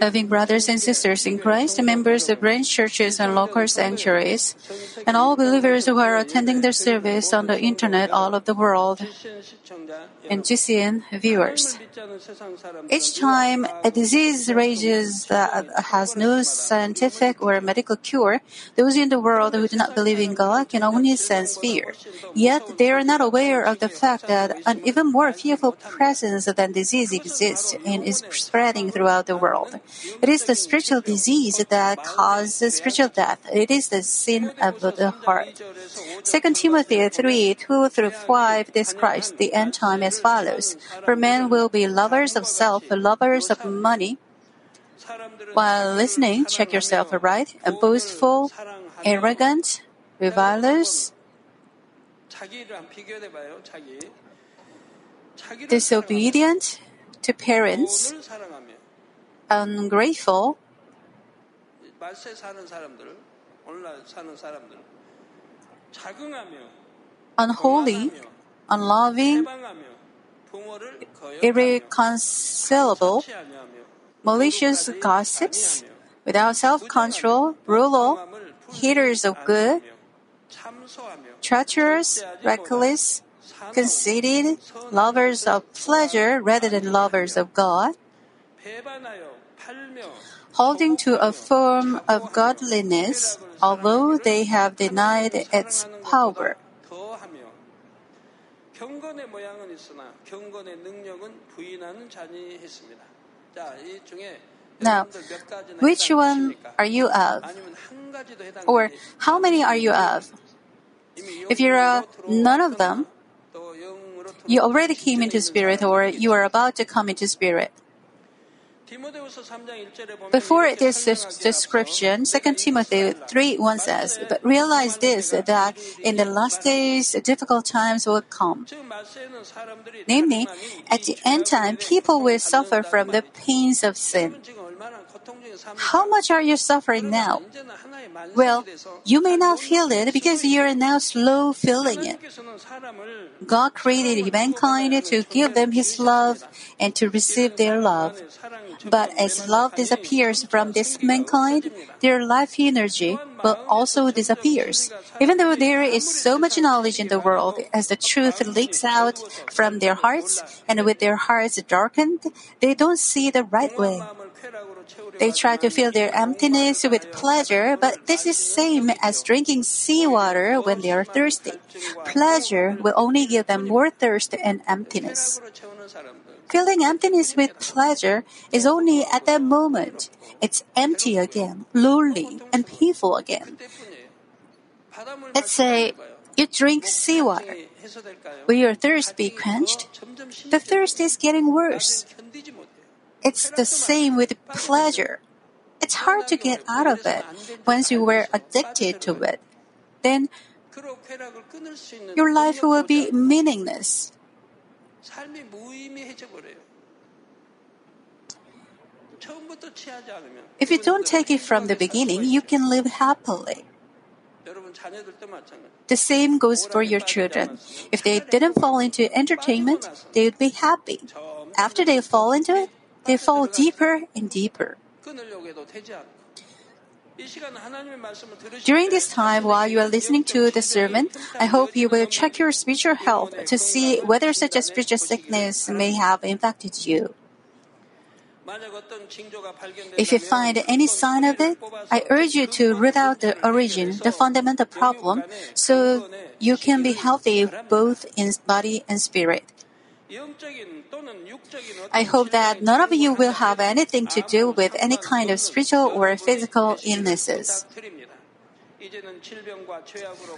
Loving brothers and sisters in Christ, members of branch churches and local sanctuaries, and all believers who are attending their service on the internet all over the world, and GCN viewers. Each time a disease rages that has no scientific or medical cure, those in the world who do not believe in God can only sense fear. Yet they are not aware of the fact that an even more fearful presence than disease exists is spreading throughout the world. It is the spiritual disease that causes spiritual death. It is the sin of the heart. 2 Timothy 3 2 through 5 describes the end time as follows For men will be lovers of self, lovers of money. While listening, check yourself right, boastful, arrogant, revilers, disobedient to parents, um, ungrateful, unholy, unloving, irreconcilable, malicious gossips, without self control, brutal, haters of good, treacherous, reckless, conceited, lovers of pleasure rather than lovers of God, holding to a form of godliness, although they have denied its power. Now, which one are you of? Or how many are you of? If you're none of them, you already came into spirit or you are about to come into spirit. Before this description, 2 Timothy 3 1 says, But realize this, that in the last days difficult times will come. Namely, at the end time, people will suffer from the pains of sin. How much are you suffering now? Well, you may not feel it because you are now slow feeling it. God created mankind to give them His love and to receive their love. But as love disappears from this mankind, their life energy will also disappears. Even though there is so much knowledge in the world, as the truth leaks out from their hearts, and with their hearts darkened, they don't see the right way. They try to fill their emptiness with pleasure, but this is same as drinking seawater when they are thirsty. Pleasure will only give them more thirst and emptiness. Filling emptiness with pleasure is only at that moment. It's empty again, lonely, and painful again. Let's say you drink seawater. Will your thirst be quenched? The thirst is getting worse. It's the same with pleasure. It's hard to get out of it once you were addicted to it. Then your life will be meaningless. If you don't take it from the beginning, you can live happily. The same goes for your children. If they didn't fall into entertainment, they would be happy. After they fall into it, they fall deeper and deeper. During this time, while you are listening to the sermon, I hope you will check your spiritual health to see whether such a spiritual sickness may have infected you. If you find any sign of it, I urge you to root out the origin, the fundamental problem, so you can be healthy both in body and spirit. I hope that none of you will have anything to do with any kind of spiritual or physical illnesses.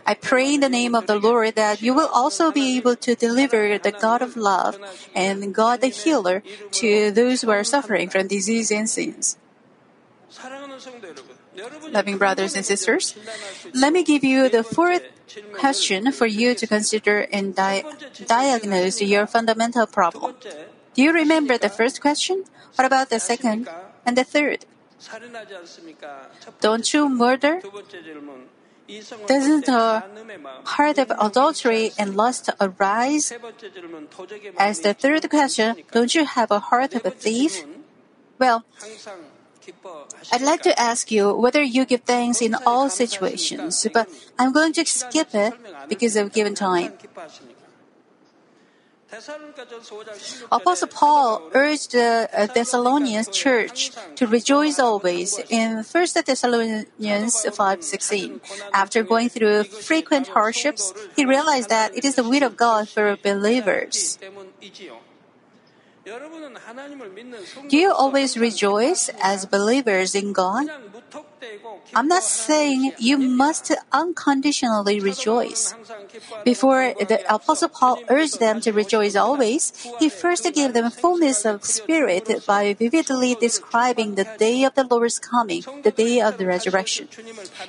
I pray in the name of the Lord that you will also be able to deliver the God of love and God the healer to those who are suffering from disease and sins. Loving brothers and sisters, let me give you the fourth question for you to consider and di- diagnose your fundamental problem. Do you remember the first question? What about the second and the third? Don't you murder? Doesn't a heart of adultery and lust arise? As the third question, don't you have a heart of a thief? Well, I'd like to ask you whether you give thanks in all situations, but I'm going to skip it because of given time. Apostle Paul urged the uh, Thessalonians church to rejoice always in 1 Thessalonians 5:16. After going through frequent hardships, he realized that it is the will of God for believers. Do you always rejoice as believers in God? I'm not saying you must unconditionally rejoice. Before the Apostle Paul urged them to rejoice always, he first gave them fullness of spirit by vividly describing the day of the Lord's coming, the day of the resurrection.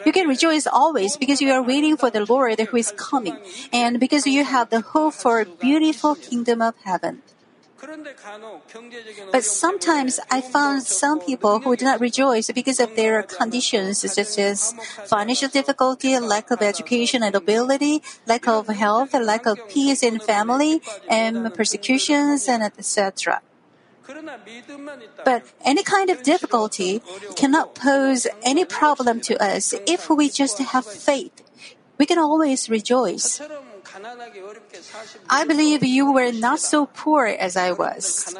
You can rejoice always because you are waiting for the Lord who is coming, and because you have the hope for a beautiful kingdom of heaven. But sometimes I found some people who do not rejoice because of their conditions such as financial difficulty, lack of education and ability, lack of health, lack of peace in family, and persecutions, and etc. But any kind of difficulty cannot pose any problem to us if we just have faith. We can always rejoice. I believe you were not so poor as I was.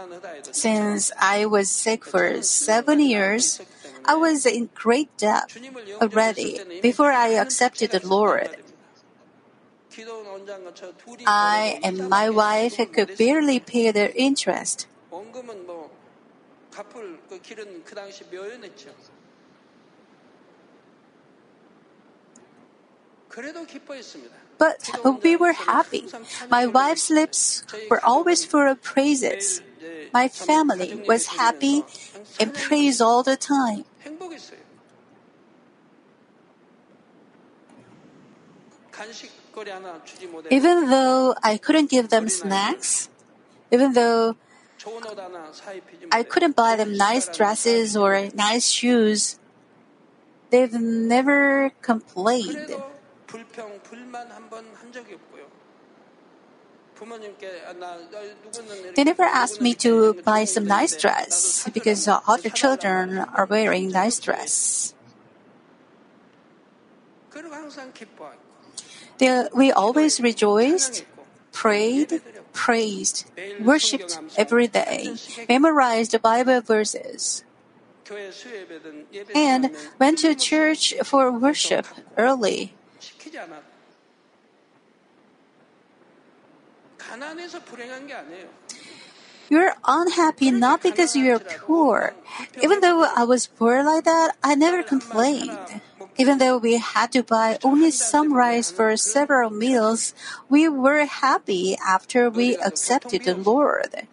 Since I was sick for seven years, I was in great debt already before I accepted the Lord. I and my wife could barely pay their interest. But we were happy. My wife's lips were always full of praises. My family was happy and praised all the time. Even though I couldn't give them snacks, even though I couldn't buy them nice dresses or nice shoes, they've never complained. They never asked me to buy some nice dress because other children are wearing nice dress. They, we always rejoiced, prayed, praised, worshipped every day, memorized the Bible verses, and went to church for worship early. You're unhappy not because you're poor. Even though I was poor like that, I never complained. Even though we had to buy only some rice for several meals, we were happy after we accepted the Lord.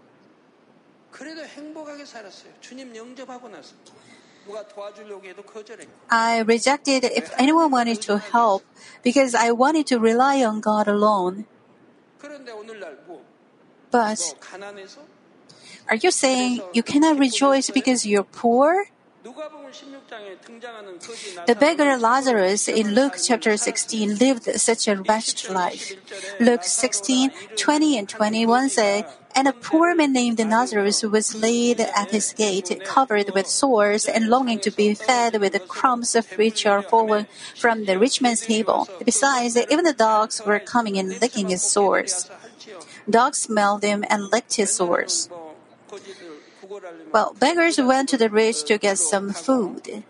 I rejected if anyone wanted to help because I wanted to rely on God alone. But are you saying you cannot rejoice because you're poor? The beggar Lazarus in Luke chapter 16 lived such a wretched life. Luke 16, 20 and 21 say, And a poor man named Lazarus was laid at his gate, covered with sores and longing to be fed with the crumbs of which are fallen from the rich man's table. Besides, even the dogs were coming and licking his sores. Dogs smelled him and licked his sores. Well, beggars went to the rich to get some food.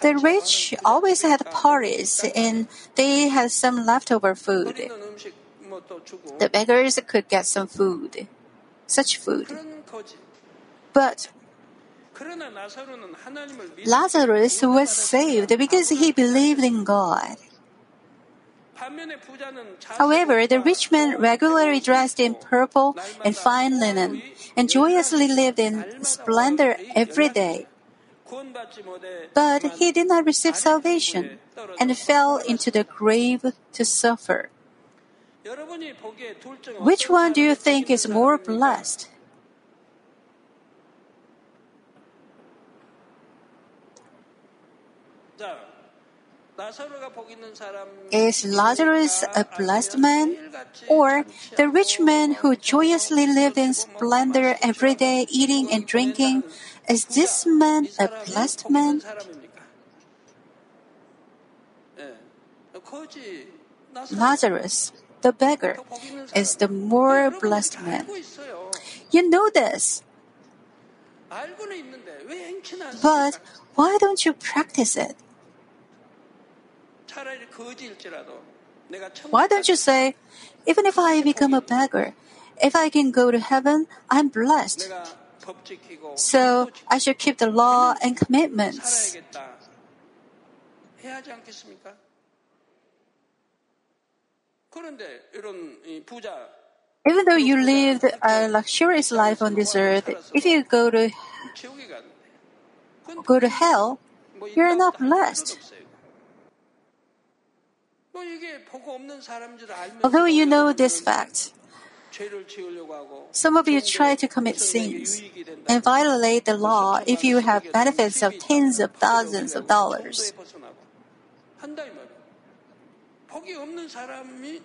The rich always had parties and they had some leftover food. The beggars could get some food, such food. But Lazarus was saved because he believed in God. However, the rich man regularly dressed in purple and fine linen and joyously lived in splendor every day. But he did not receive salvation and fell into the grave to suffer. Which one do you think is more blessed? Is Lazarus a blessed man? Or the rich man who joyously lived in splendor every day, eating and drinking? Is this man a blessed man? Lazarus, the beggar, is the more blessed man. You know this. But why don't you practice it? Why don't you say, even if I become a beggar, if I can go to heaven, I'm blessed. So I should keep the law and commitments. Even though you lived a luxurious life on this earth, if you go to go to hell, you're not blessed. Although you know this fact, some of you try to commit sins and violate the law if you have benefits of tens of thousands of dollars.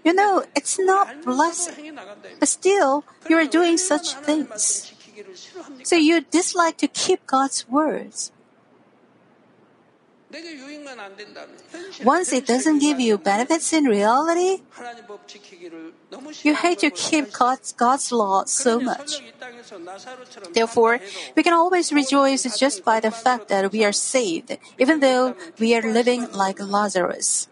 You know, it's not blessing, but still, you are doing such things. So you dislike to keep God's words. Once it doesn't give you benefits in reality, you hate to keep God's, God's law so much. Therefore, we can always rejoice just by the fact that we are saved, even though we are living like Lazarus.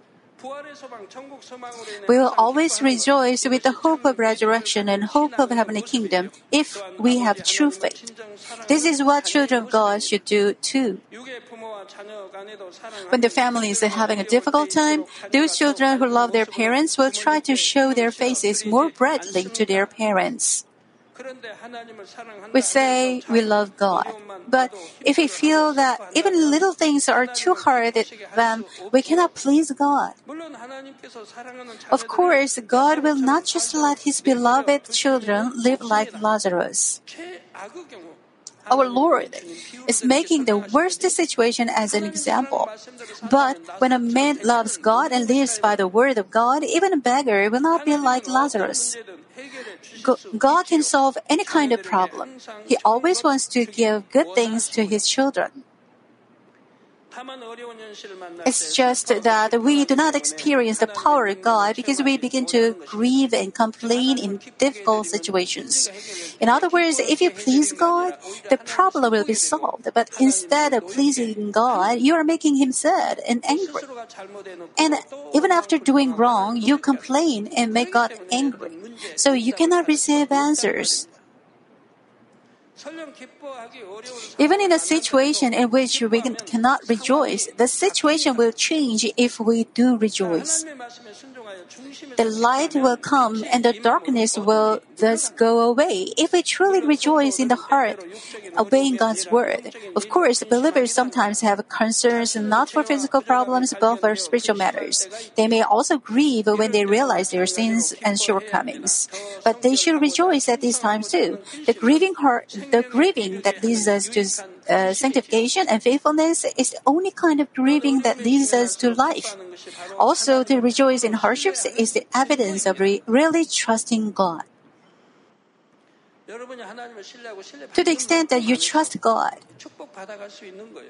We will always rejoice with the hope of resurrection and hope of heavenly kingdom if we have true faith. This is what children of God should do too. When the family is having a difficult time, those children who love their parents will try to show their faces more brightly to their parents. We say we love God, but if we feel that even little things are too hard, then we cannot please God. Of course, God will not just let His beloved children live like Lazarus our Lord is making the worst situation as an example. But when a man loves God and lives by the word of God, even a beggar will not be like Lazarus. God can solve any kind of problem. He always wants to give good things to his children. It's just that we do not experience the power of God because we begin to grieve and complain in difficult situations. In other words, if you please God, the problem will be solved. But instead of pleasing God, you are making Him sad and angry. And even after doing wrong, you complain and make God angry. So you cannot receive answers. Even in a situation in which we cannot rejoice, the situation will change if we do rejoice. The light will come and the darkness will thus go away if we truly rejoice in the heart, obeying God's word. Of course, believers sometimes have concerns not for physical problems but for spiritual matters. They may also grieve when they realize their sins and shortcomings. But they should rejoice at these times too. The grieving heart, the grieving that leads us to uh, sanctification and faithfulness is the only kind of grieving that leads us to life. Also, to rejoice in hardships is the evidence of re- really trusting God. To the extent that you trust God,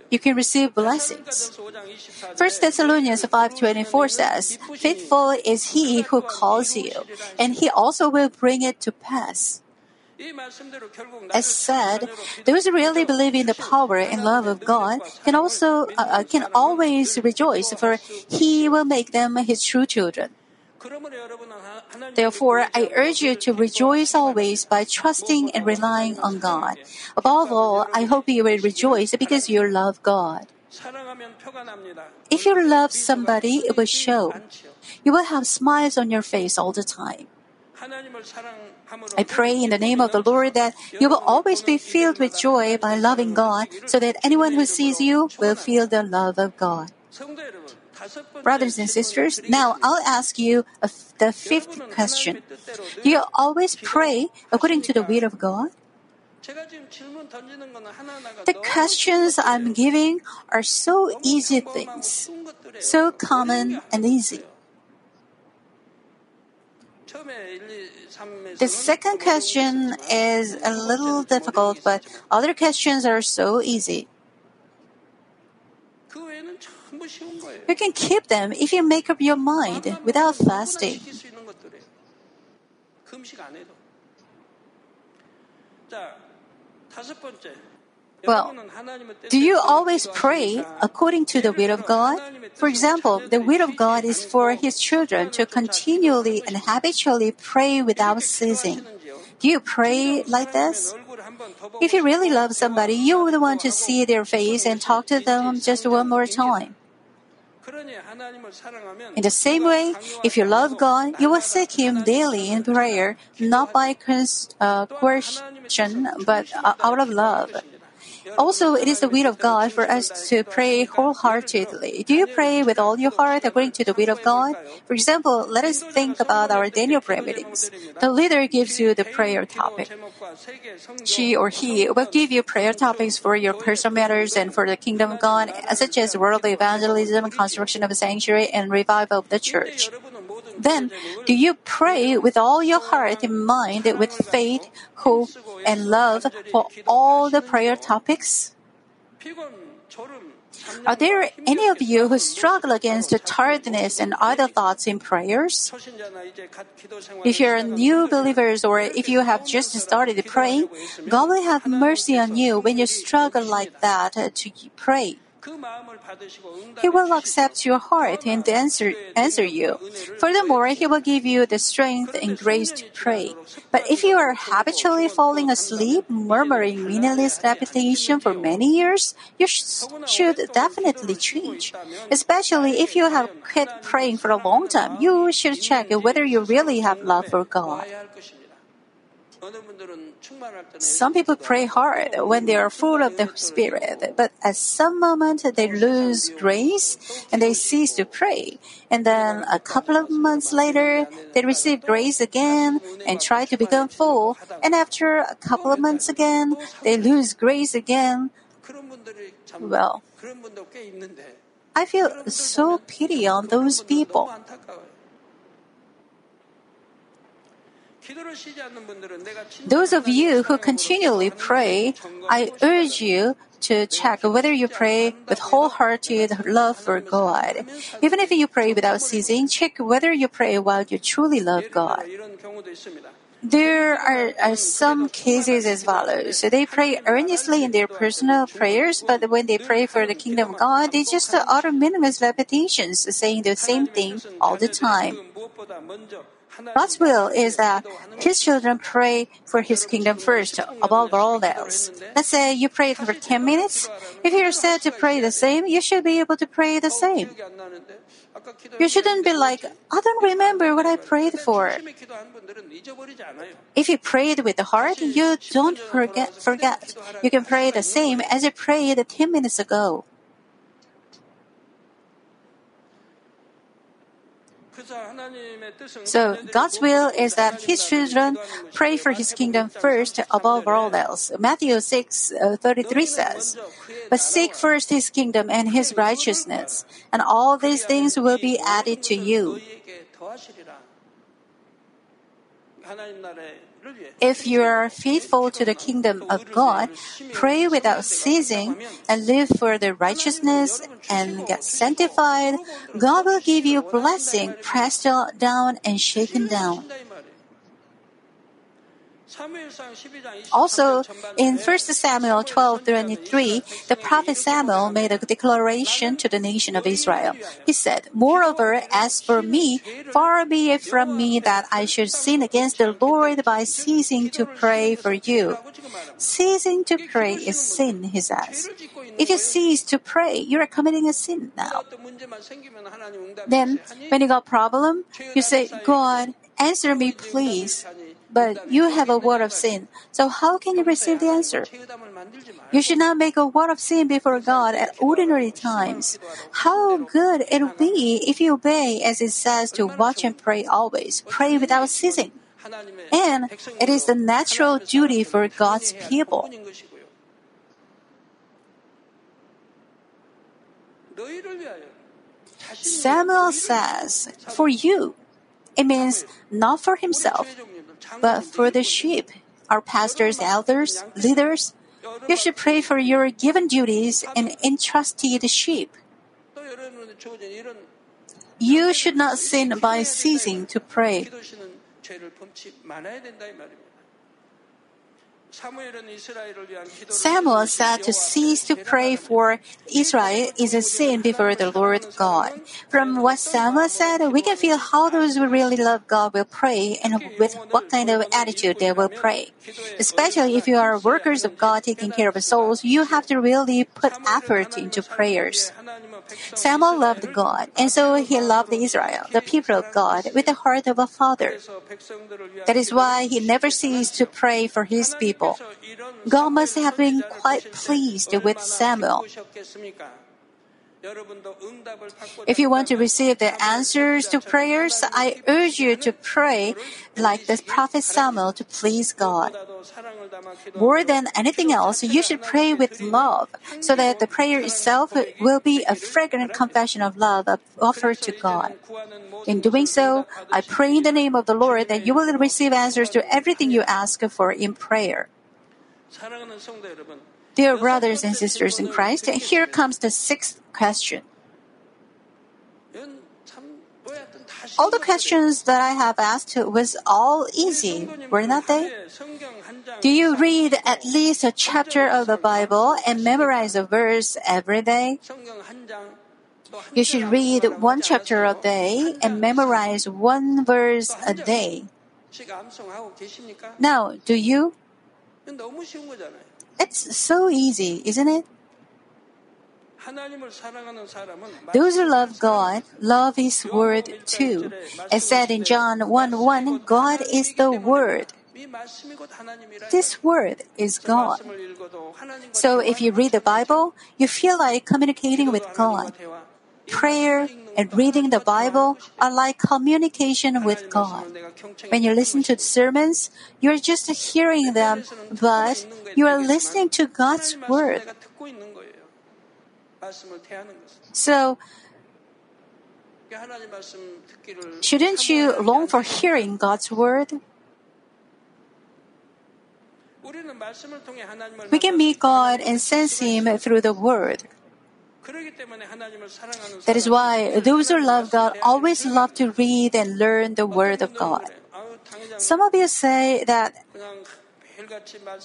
you can receive blessings. 1 Thessalonians 5.24 says, Faithful is he who calls you, and he also will bring it to pass. As said, those who really believe in the power and love of God can also uh, uh, can always rejoice, for He will make them His true children. Therefore, I urge you to rejoice always by trusting and relying on God. Above all, I hope you will rejoice because you love God. If you love somebody, it will show. You will have smiles on your face all the time. I pray in the name of the Lord that you will always be filled with joy by loving God so that anyone who sees you will feel the love of God. Brothers and sisters, now I'll ask you the fifth question. Do you always pray according to the will of God? The questions I'm giving are so easy things, so common and easy. The second question is a little difficult, but other questions are so easy. You can keep them if you make up your mind without fasting. Well, do you always pray according to the will of God? For example, the will of God is for His children to continually and habitually pray without ceasing. Do you pray like this? If you really love somebody, you would want to see their face and talk to them just one more time. In the same way, if you love God, you will seek Him daily in prayer, not by uh, coercion, but uh, out of love. Also, it is the will of God for us to pray wholeheartedly. Do you pray with all your heart according to the will of God? For example, let us think about our Daniel prayer meetings. The leader gives you the prayer topic. She or he will give you prayer topics for your personal matters and for the kingdom of God, such as world evangelism, construction of a sanctuary, and revival of the church. Then, do you pray with all your heart and mind with faith, hope, and love for all the prayer topics? Are there any of you who struggle against tiredness and other thoughts in prayers? If you're new believers or if you have just started praying, God will have mercy on you when you struggle like that to pray. He will accept your heart and answer, answer you. Furthermore, He will give you the strength and grace to pray. But if you are habitually falling asleep, murmuring meaningless repetition for many years, you sh- should definitely change. Especially if you have quit praying for a long time, you should check whether you really have love for God. Some people pray hard when they are full of the Spirit, but at some moment they lose grace and they cease to pray. And then a couple of months later, they receive grace again and try to become full. And after a couple of months again, they lose grace again. Well, I feel so pity on those people. Those of you who continually pray, I urge you to check whether you pray with wholehearted love for God. Even if you pray without ceasing, check whether you pray while you truly love God. There are, are, some cases as follows. They pray earnestly in their personal prayers, but when they pray for the kingdom of God, they just utter meaningless repetitions, saying the same thing all the time. God's will is that His children pray for His kingdom first, above all else. Let's say you pray for 10 minutes. If you're said to pray the same, you should be able to pray the same. You shouldn't be like, I don't remember what I prayed for. If you prayed with the heart, you don't forget, forget. You can pray the same as you prayed 10 minutes ago. So God's will is that His children pray for His kingdom first above all else. Matthew 6 uh, 33 says, But seek first His kingdom and His righteousness, and all these things will be added to you. If you are faithful to the kingdom of God, pray without ceasing, and live for the righteousness and get sanctified, God will give you blessing pressed down and shaken down. Also, in 1 Samuel 12:23, the prophet Samuel made a declaration to the nation of Israel. He said, "Moreover, as for me, far be it from me that I should sin against the Lord by ceasing to pray for you." Ceasing to pray is sin, he says. If you cease to pray, you are committing a sin now. Then, when you got a problem, you say, "God, answer me, please." But you have a word of sin. So how can you receive the answer? You should not make a word of sin before God at ordinary times. How good it will be if you obey as it says to watch and pray always, pray without ceasing. And it is the natural duty for God's people. Samuel says, For you. It means not for himself, but for the sheep, our pastors, elders, leaders. You should pray for your given duties and entrusted sheep. You should not sin by ceasing to pray. Samuel said to cease to pray for Israel is a sin before the Lord God. From what Samuel said, we can feel how those who really love God will pray and with what kind of attitude they will pray. Especially if you are workers of God taking care of souls, you have to really put effort into prayers. Samuel loved God, and so he loved Israel, the people of God, with the heart of a father. That is why he never ceased to pray for his people. God must have been quite pleased with Samuel. If you want to receive the answers to prayers, I urge you to pray like the prophet Samuel to please God. More than anything else, you should pray with love so that the prayer itself will be a fragrant confession of love offered to God. In doing so, I pray in the name of the Lord that you will receive answers to everything you ask for in prayer. Dear brothers and sisters in Christ, here comes the sixth question. All the questions that I have asked was all easy, were not they? Do you read at least a chapter of the Bible and memorize a verse every day? You should read one chapter a day and memorize one verse a day. Now, do you? It's so easy, isn't it? Those who love God love His Word too. As said in John 1 1, God is the Word. This Word is God. So if you read the Bible, you feel like communicating with God. Prayer and reading the Bible are like communication with God. When you listen to sermons, you're just hearing them, but you are listening to God's Word. So, shouldn't you long for hearing God's Word? We can meet God and sense Him through the Word. That is why those who love God always love to read and learn the Word of God. Some of you say that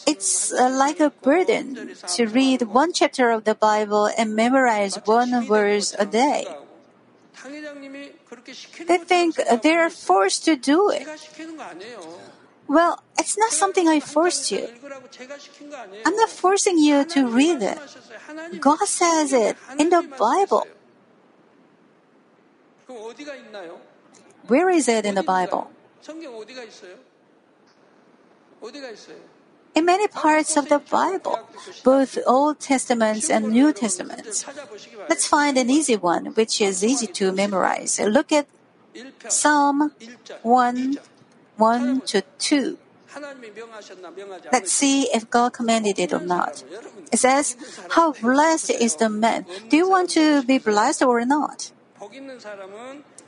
it's like a burden to read one chapter of the Bible and memorize one verse a day. They think they are forced to do it. Well, it's not something I forced you. I'm not forcing you to read it. God says it in the Bible. Where is it in the Bible? In many parts of the Bible, both Old Testaments and New Testaments. Let's find an easy one, which is easy to memorize. Look at Psalm 1 1 to 2. Let's see if God commanded it or not. It says, How blessed is the man. Do you want to be blessed or not?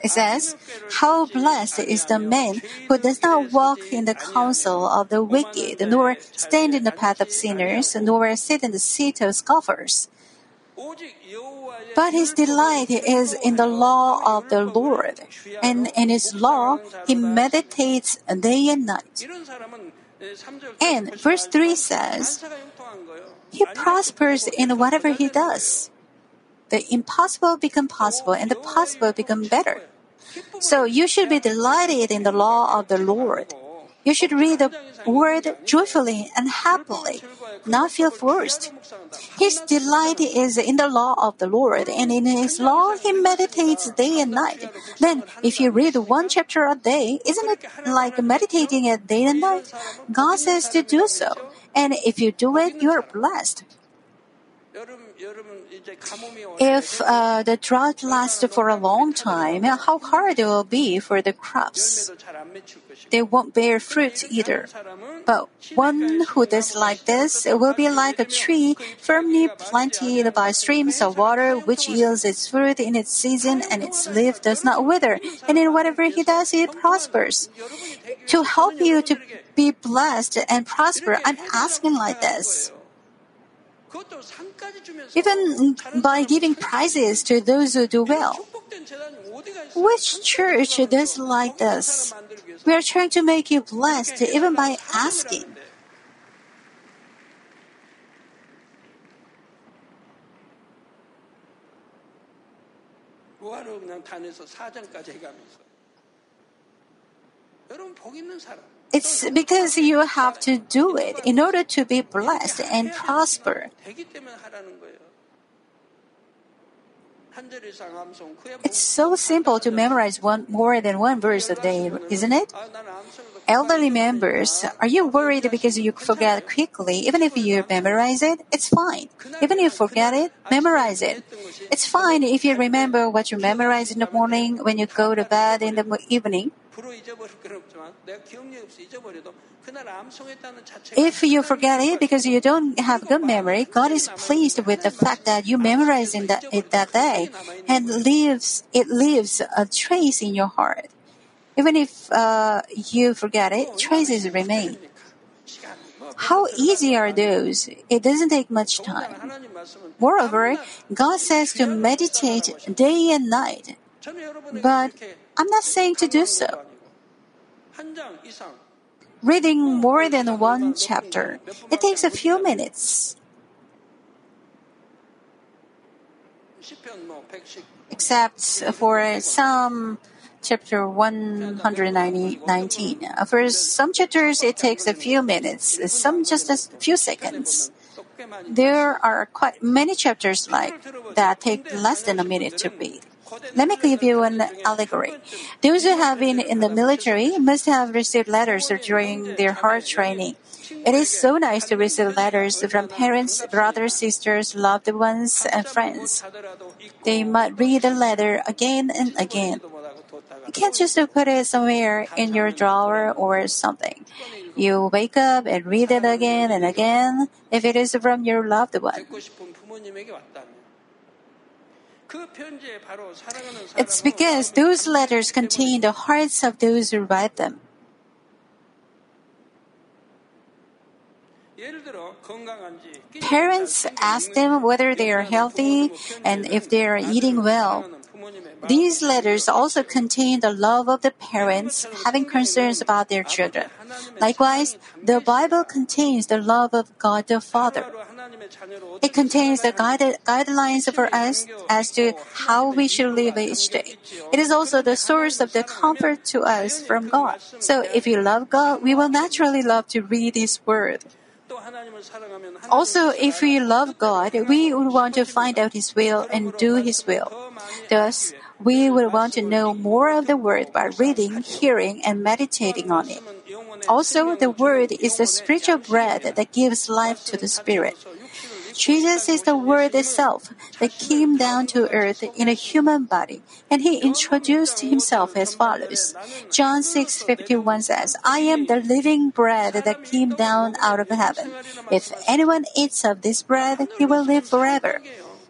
It says, How blessed is the man who does not walk in the counsel of the wicked, nor stand in the path of sinners, nor sit in the seat of scoffers. But his delight is in the law of the Lord, and in his law he meditates day and night. And verse 3 says, He prospers in whatever he does. The impossible become possible, and the possible become better. So you should be delighted in the law of the Lord. You should read the word joyfully and happily, not feel forced. His delight is in the law of the Lord, and in his law he meditates day and night. Then, if you read one chapter a day, isn't it like meditating it day and night? God says to do so, and if you do it, you are blessed. If uh, the drought lasts for a long time, how hard it will be for the crops. They won't bear fruit either. But one who does like this will be like a tree firmly planted by streams of water, which yields its fruit in its season, and its leaf does not wither. And in whatever he does, it prospers. To help you to be blessed and prosper, I'm asking like this. Even by giving prizes to those who do well. Which church does like this? We are trying to make you blessed even by asking. 뭐하러 그냥 단에서 4장까지 해가면서 여러분 복 있는 사람 it's because you have to do it in order to be blessed and prosper. It's so simple to memorize one more than one verse a day, isn't it? Elderly members, are you worried because you forget quickly? Even if you memorize it, it's fine. Even if you forget it, memorize it. It's fine if you remember what you memorized in the morning when you go to bed in the evening. If you forget it because you don't have good memory, God is pleased with the fact that you memorized that, it that day, and leaves it leaves a trace in your heart. Even if uh, you forget it, traces remain. How easy are those? It doesn't take much time. Moreover, God says to meditate day and night. But I'm not saying to do so. Reading more than one chapter, it takes a few minutes. Except for some chapter 119. For some chapters, it takes a few minutes, some just a few seconds. There are quite many chapters like that take less than a minute to read. Let me give you an allegory. Those who have been in the military must have received letters during their hard training. It is so nice to receive letters from parents, brothers, sisters, loved ones, and friends. They might read the letter again and again. You can't just put it somewhere in your drawer or something. You wake up and read it again and again if it is from your loved one. It's because those letters contain the hearts of those who write them. Parents ask them whether they are healthy and if they are eating well. These letters also contain the love of the parents having concerns about their children. Likewise, the Bible contains the love of God the Father. It contains the guide, guidelines for us as to how we should live each day. It is also the source of the comfort to us from God. So if we love God, we will naturally love to read His Word. Also, if we love God, we would want to find out His will and do His will. Thus, we would want to know more of the Word by reading, hearing, and meditating on it. Also, the Word is the spiritual bread that gives life to the Spirit. Jesus is the Word itself that came down to earth in a human body, and he introduced himself as follows. John 6:51 says, "I am the living bread that came down out of heaven. If anyone eats of this bread, he will live forever."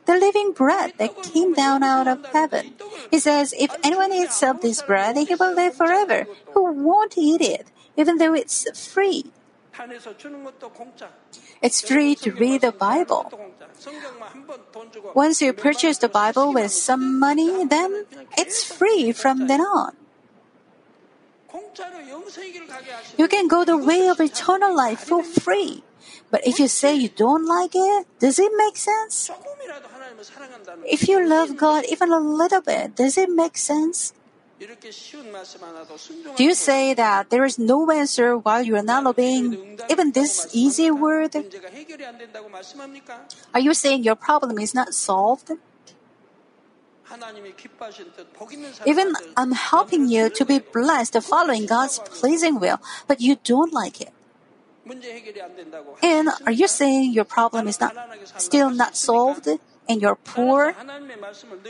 The living bread that came down out of heaven. He says, "If anyone eats of this bread, he will live forever." Who won't eat it, even though it's free? It's free to read the Bible. Once you purchase the Bible with some money, then it's free from then on. You can go the way of eternal life for free. But if you say you don't like it, does it make sense? If you love God even a little bit, does it make sense? Do you say that there is no answer while you are not obeying even this easy word? Are you saying your problem is not solved? Even I'm helping you to be blessed following God's pleasing will, but you don't like it. And are you saying your problem is not still not solved? and you're poor.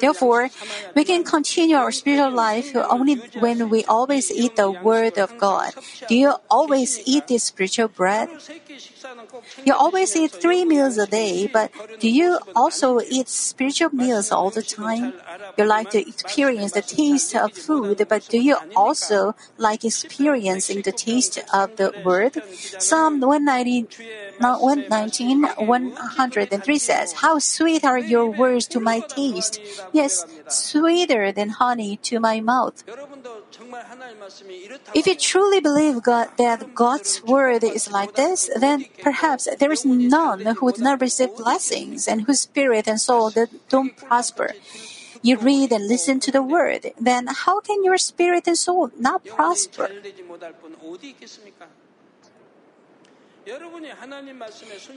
Therefore, we can continue our spiritual life only when we always eat the Word of God. Do you always eat this spiritual bread? You always eat three meals a day, but do you also eat spiritual meals all the time? You like to experience the taste of food, but do you also like experiencing the taste of the Word? Psalm 119, 119 103 says, How sweet are your words to my taste. Yes, sweeter than honey to my mouth. If you truly believe God, that God's word is like this, then perhaps there is none who would not receive blessings and whose spirit and soul don't prosper. You read and listen to the word, then how can your spirit and soul not prosper?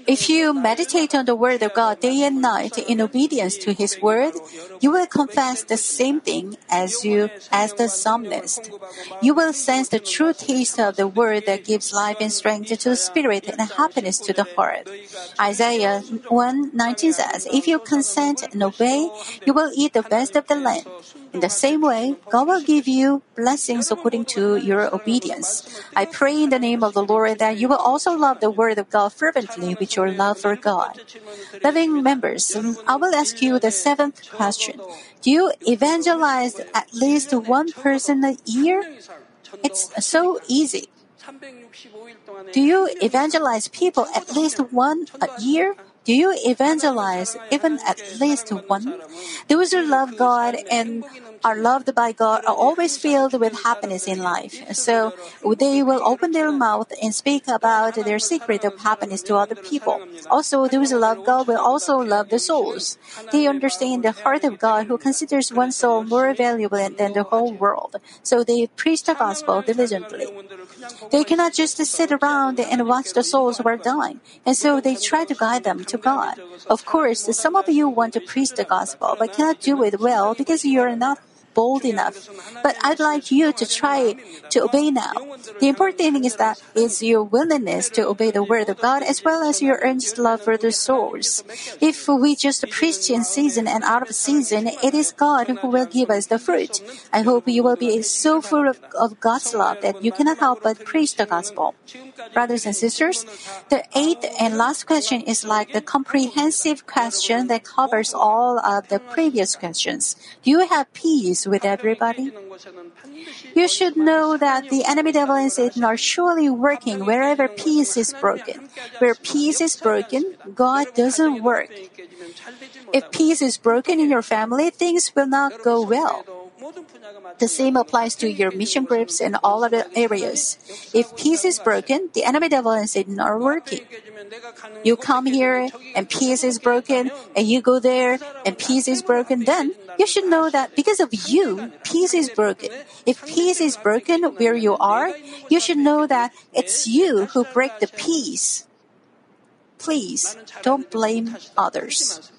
If you meditate on the word of God day and night in obedience to his word, you will confess the same thing as you as the psalmist. You will sense the true taste of the word that gives life and strength to the spirit and happiness to the heart. Isaiah 1:19 says, "If you consent and obey, you will eat the best of the land." In the same way, God will give you blessings according to your obedience. I pray in the name of the Lord that you will also love the Word of God fervently with your love for God. Loving members, I will ask you the seventh question. Do you evangelize at least one person a year? It's so easy. Do you evangelize people at least one a year? Do you evangelize even at least one? Those who love God and are loved by God are always filled with happiness in life. So they will open their mouth and speak about their secret of happiness to other people. Also, those who love God will also love the souls. They understand the heart of God who considers one soul more valuable than the whole world. So they preach the gospel diligently. They cannot just sit around and watch the souls who are dying, and so they try to guide them to God. Of course, some of you want to preach the gospel, but cannot do it well because you are not bold enough. But I'd like you to try to obey now. The important thing is that is your willingness to obey the word of God as well as your earnest love for the souls. If we just preach in season and out of season, it is God who will give us the fruit. I hope you will be so full of, of God's love that you cannot help but preach the gospel. Brothers and sisters, the eighth and last question is like the comprehensive question that covers all of the previous questions. Do you have peace with everybody? You should know that the enemy devil and Satan are surely working wherever peace is broken. Where peace is broken, God doesn't work. If peace is broken in your family, things will not go well. The same applies to your mission groups and all other areas. If peace is broken, the enemy devil and Satan are working. You come here and peace is broken, and you go there and peace is broken, then you should know that because of you, peace is broken. If peace is broken where you are, you should know that it's you who break the peace. Please don't blame others.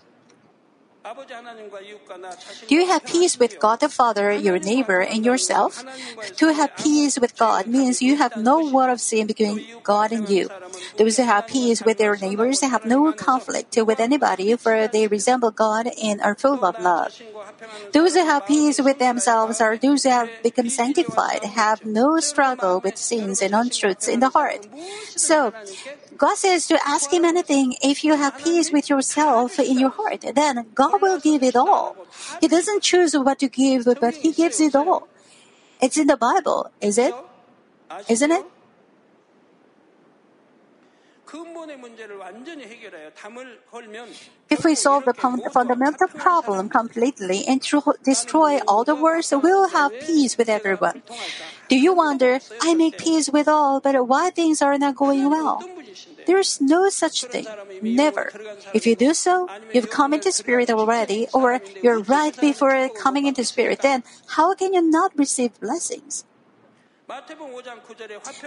Do you have peace with God the Father, your neighbor, and yourself? To have peace with God means you have no word of sin between God and you. Those who have peace with their neighbors have no conflict with anybody, for they resemble God and are full of love. Those who have peace with themselves are those who have become sanctified, have no struggle with sins and untruths in the heart. So, God says to ask Him anything if you have peace with yourself in your heart, then God will give it all. He doesn't choose what to give, but He gives it all. It's in the Bible, is it? Isn't it? If we solve the fundamental problem completely and destroy all the wars, we'll have peace with everyone. Do you wonder, I make peace with all, but why things are not going well? There's no such thing. Never. If you do so, you've come into spirit already, or you're right before coming into spirit. Then how can you not receive blessings?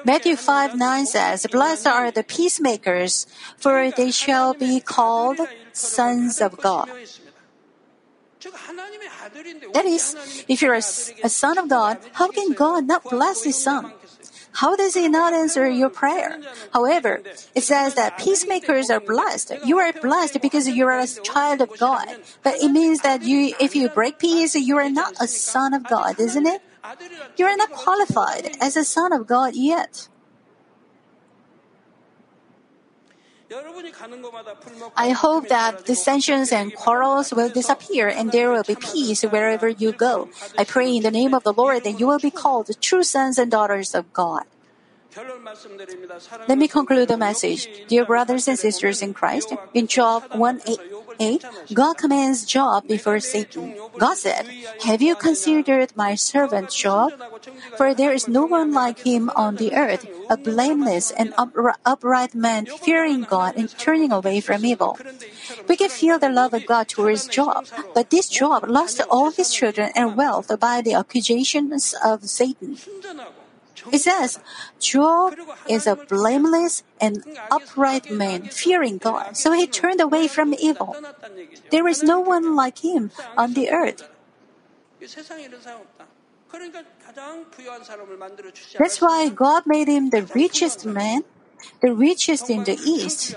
Matthew 5 9 says, Blessed are the peacemakers, for they shall be called sons of God. That is, if you're a, son of God, how can God not bless his son? How does he not answer your prayer? However, it says that peacemakers are blessed. You are blessed because you are a child of God. But it means that you, if you break peace, you are not a son of God, isn't it? You are not qualified as a son of God yet. I hope that dissensions and quarrels will disappear and there will be peace wherever you go. I pray in the name of the Lord that you will be called true sons and daughters of God. Let me conclude the message. Dear brothers and sisters in Christ, in Job 1 8, 8, God commands Job before Satan. God said, Have you considered my servant Job? For there is no one like him on the earth, a blameless and upright man, fearing God and turning away from evil. We can feel the love of God towards Job, but this Job lost all his children and wealth by the accusations of Satan. It says, Job is a blameless and upright man, fearing God, so he turned away from evil. There is no one like him on the earth. That's why God made him the richest man, the richest in the East.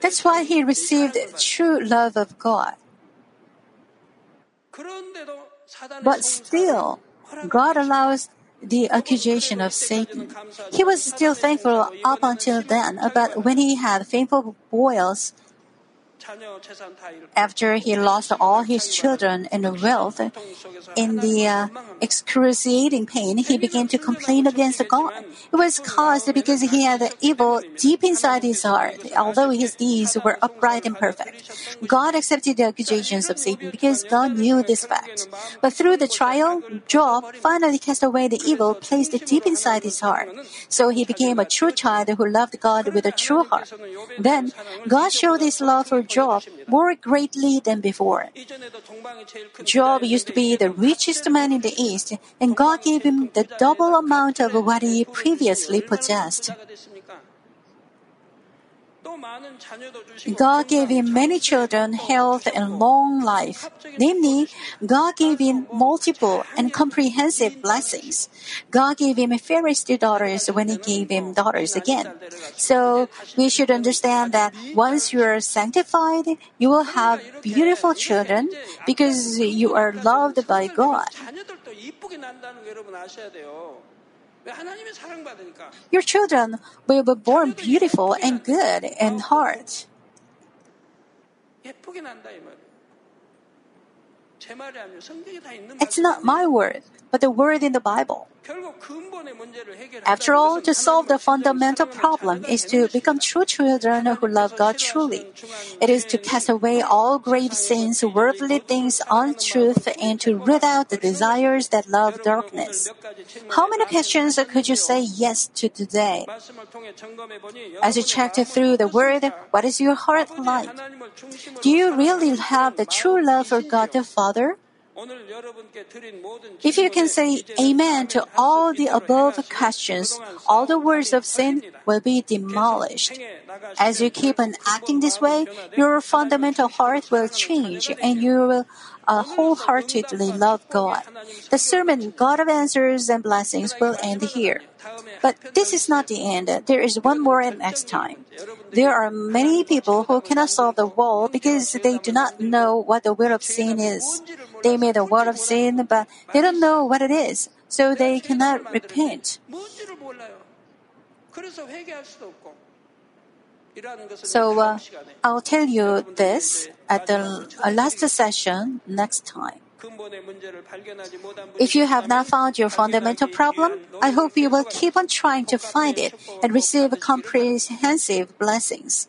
That's why he received true love of God. But still, God allows the accusation of Satan. He was still thankful up until then, but when he had painful boils, after he lost all his children and wealth, in the uh, excruciating pain, he began to complain against God. It was caused because he had evil deep inside his heart, although his deeds were upright and perfect. God accepted the accusations of Satan because God knew this fact. But through the trial, Job finally cast away the evil placed deep inside his heart. So he became a true child who loved God with a true heart. Then, God showed his love for Job more greatly than before. Job used to be the richest man in the East, and God gave him the double amount of what he previously possessed. God gave him many children, health, and long life. Namely, God gave him multiple and comprehensive blessings. God gave him fairest daughters when He gave him daughters again. So we should understand that once you are sanctified, you will have beautiful children because you are loved by God. Your children will be born beautiful and good in heart. It's not my word, but the word in the Bible. After all, to solve the fundamental problem is to become true children who love God truly. It is to cast away all grave sins, worldly things, untruth, and to root out the desires that love darkness. How many questions could you say yes to today? As you checked through the Word, what is your heart like? Do you really have the true love for God the Father? If you can say Amen to all the above questions, all the words of sin will be demolished. As you keep on acting this way, your fundamental heart will change and you will uh, wholeheartedly love God. The sermon, God of Answers and Blessings, will end here. But this is not the end. There is one more next time. There are many people who cannot solve the wall because they do not know what the will of sin is. They made a word of sin, but they don't know what it is, so they cannot repent. So uh, I'll tell you this at the uh, last session next time. If you have not found your fundamental problem, I hope you will keep on trying to find it and receive comprehensive blessings.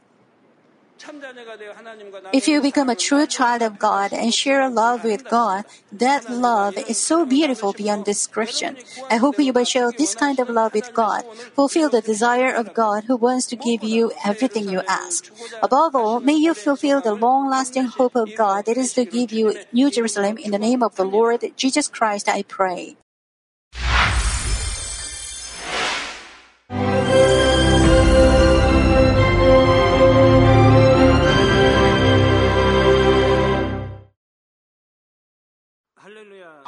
If you become a true child of God and share love with God, that love is so beautiful beyond description. I hope you will show this kind of love with God, fulfill the desire of God who wants to give you everything you ask. Above all, may you fulfill the long-lasting hope of God that is to give you New Jerusalem in the name of the Lord Jesus Christ, I pray.